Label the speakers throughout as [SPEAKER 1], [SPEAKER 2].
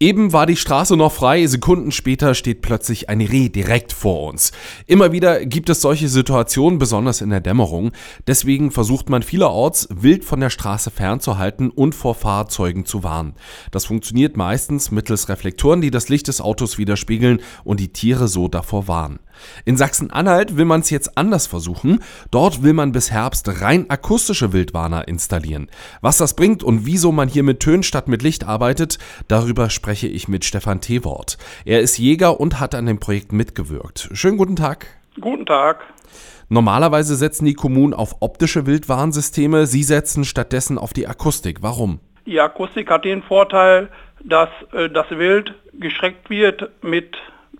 [SPEAKER 1] Eben war die Straße noch frei, Sekunden später steht plötzlich ein Reh direkt vor uns. Immer wieder gibt es solche Situationen, besonders in der Dämmerung. Deswegen versucht man vielerorts, wild von der Straße fernzuhalten und vor Fahrzeugen zu warnen. Das funktioniert meistens mittels Reflektoren, die das Licht des Autos widerspiegeln und die Tiere so davor warnen. In Sachsen-Anhalt will man es jetzt anders versuchen. Dort will man bis Herbst rein akustische Wildwarner installieren. Was das bringt und wieso man hier mit Tönen statt mit Licht arbeitet, darüber spreche ich mit Stefan Tewort. Er ist Jäger und hat an dem Projekt mitgewirkt. Schönen guten Tag.
[SPEAKER 2] Guten Tag.
[SPEAKER 1] Normalerweise setzen die Kommunen auf optische Wildwarnsysteme. Sie setzen stattdessen auf die Akustik. Warum?
[SPEAKER 2] Die Akustik hat den Vorteil, dass äh, das Wild geschreckt wird mit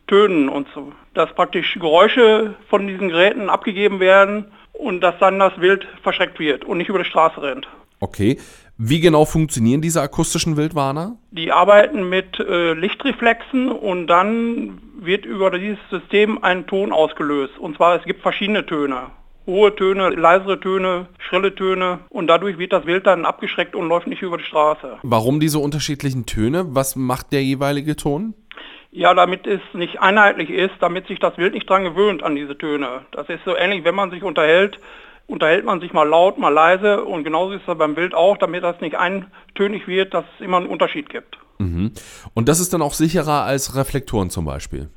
[SPEAKER 2] Tönen und so. Dass praktisch Geräusche von diesen Geräten abgegeben werden und dass dann das Wild verschreckt wird und nicht über die Straße rennt.
[SPEAKER 1] Okay. Wie genau funktionieren diese akustischen Wildwarner?
[SPEAKER 2] Die arbeiten mit äh, Lichtreflexen und dann wird über dieses System ein Ton ausgelöst. Und zwar es gibt verschiedene Töne. Hohe Töne, leisere Töne, schrille Töne und dadurch wird das Wild dann abgeschreckt und läuft nicht über die Straße.
[SPEAKER 1] Warum diese unterschiedlichen Töne? Was macht der jeweilige Ton?
[SPEAKER 2] Ja, damit es nicht einheitlich ist, damit sich das Wild nicht dran gewöhnt an diese Töne. Das ist so ähnlich, wenn man sich unterhält, unterhält man sich mal laut, mal leise und genauso ist es beim Wild auch, damit das nicht eintönig wird, dass es immer einen Unterschied gibt.
[SPEAKER 1] Mhm. Und das ist dann auch sicherer als Reflektoren zum Beispiel?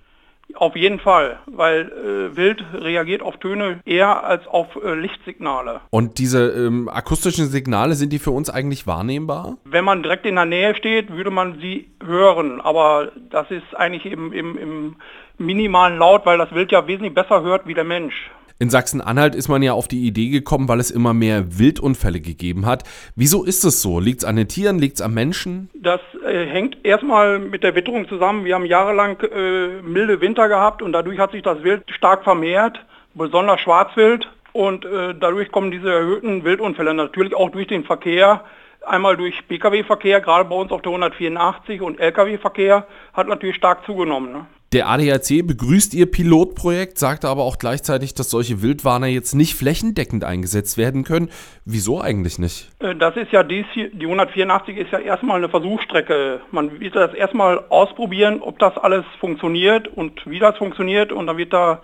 [SPEAKER 2] Auf jeden Fall, weil äh, Wild reagiert auf Töne eher als auf äh, Lichtsignale.
[SPEAKER 1] Und diese ähm, akustischen Signale, sind die für uns eigentlich wahrnehmbar?
[SPEAKER 2] Wenn man direkt in der Nähe steht, würde man sie hören, aber das ist eigentlich im, im, im minimalen Laut, weil das Wild ja wesentlich besser hört wie der Mensch.
[SPEAKER 1] In Sachsen-Anhalt ist man ja auf die Idee gekommen, weil es immer mehr Wildunfälle gegeben hat. Wieso ist es so? Liegt es an den Tieren? Liegt es am Menschen?
[SPEAKER 2] Das äh, hängt erstmal mit der Witterung zusammen. Wir haben jahrelang äh, milde Winter gehabt und dadurch hat sich das Wild stark vermehrt, besonders Schwarzwild. Und äh, dadurch kommen diese erhöhten Wildunfälle natürlich auch durch den Verkehr. Einmal durch Pkw-Verkehr, gerade bei uns auf der 184 und Lkw-Verkehr hat natürlich stark zugenommen. Ne?
[SPEAKER 1] Der ADAC begrüßt ihr Pilotprojekt, sagte aber auch gleichzeitig, dass solche Wildwarner jetzt nicht flächendeckend eingesetzt werden können. Wieso eigentlich nicht?
[SPEAKER 2] Äh, das ist ja dies hier, die 184 ist ja erstmal eine Versuchsstrecke. Man wird das erstmal ausprobieren, ob das alles funktioniert und wie das funktioniert und dann wird da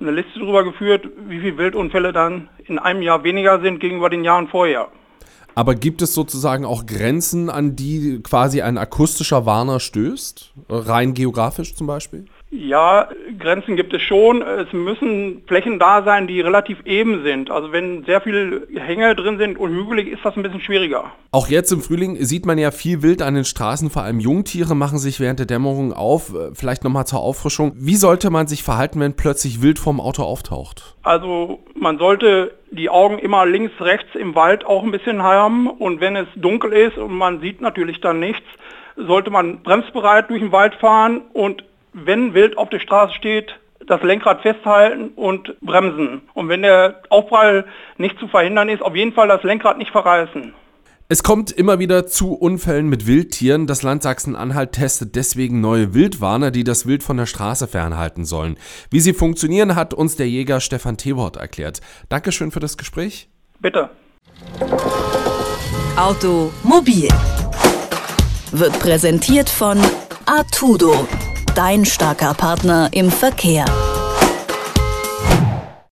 [SPEAKER 2] eine Liste darüber geführt, wie viele Wildunfälle dann in einem Jahr weniger sind gegenüber den Jahren vorher.
[SPEAKER 1] Aber gibt es sozusagen auch Grenzen, an die quasi ein akustischer Warner stößt? Rein geografisch zum Beispiel?
[SPEAKER 2] Ja, Grenzen gibt es schon. Es müssen Flächen da sein, die relativ eben sind. Also wenn sehr viele Hänge drin sind und hügelig, ist das ein bisschen schwieriger.
[SPEAKER 1] Auch jetzt im Frühling sieht man ja viel Wild an den Straßen, vor allem Jungtiere machen sich während der Dämmerung auf. Vielleicht nochmal zur Auffrischung. Wie sollte man sich verhalten, wenn plötzlich Wild vorm Auto auftaucht?
[SPEAKER 2] Also man sollte die Augen immer links, rechts im Wald auch ein bisschen haben und wenn es dunkel ist und man sieht natürlich dann nichts, sollte man bremsbereit durch den Wald fahren und wenn Wild auf der Straße steht, das Lenkrad festhalten und bremsen. Und wenn der Aufprall nicht zu verhindern ist, auf jeden Fall das Lenkrad nicht verreißen.
[SPEAKER 1] Es kommt immer wieder zu Unfällen mit Wildtieren. Das Land Sachsen-Anhalt testet deswegen neue Wildwarner, die das Wild von der Straße fernhalten sollen. Wie sie funktionieren, hat uns der Jäger Stefan Tewort erklärt. Dankeschön für das Gespräch.
[SPEAKER 2] Bitte.
[SPEAKER 3] Automobil wird präsentiert von Artudo dein starker Partner im Verkehr.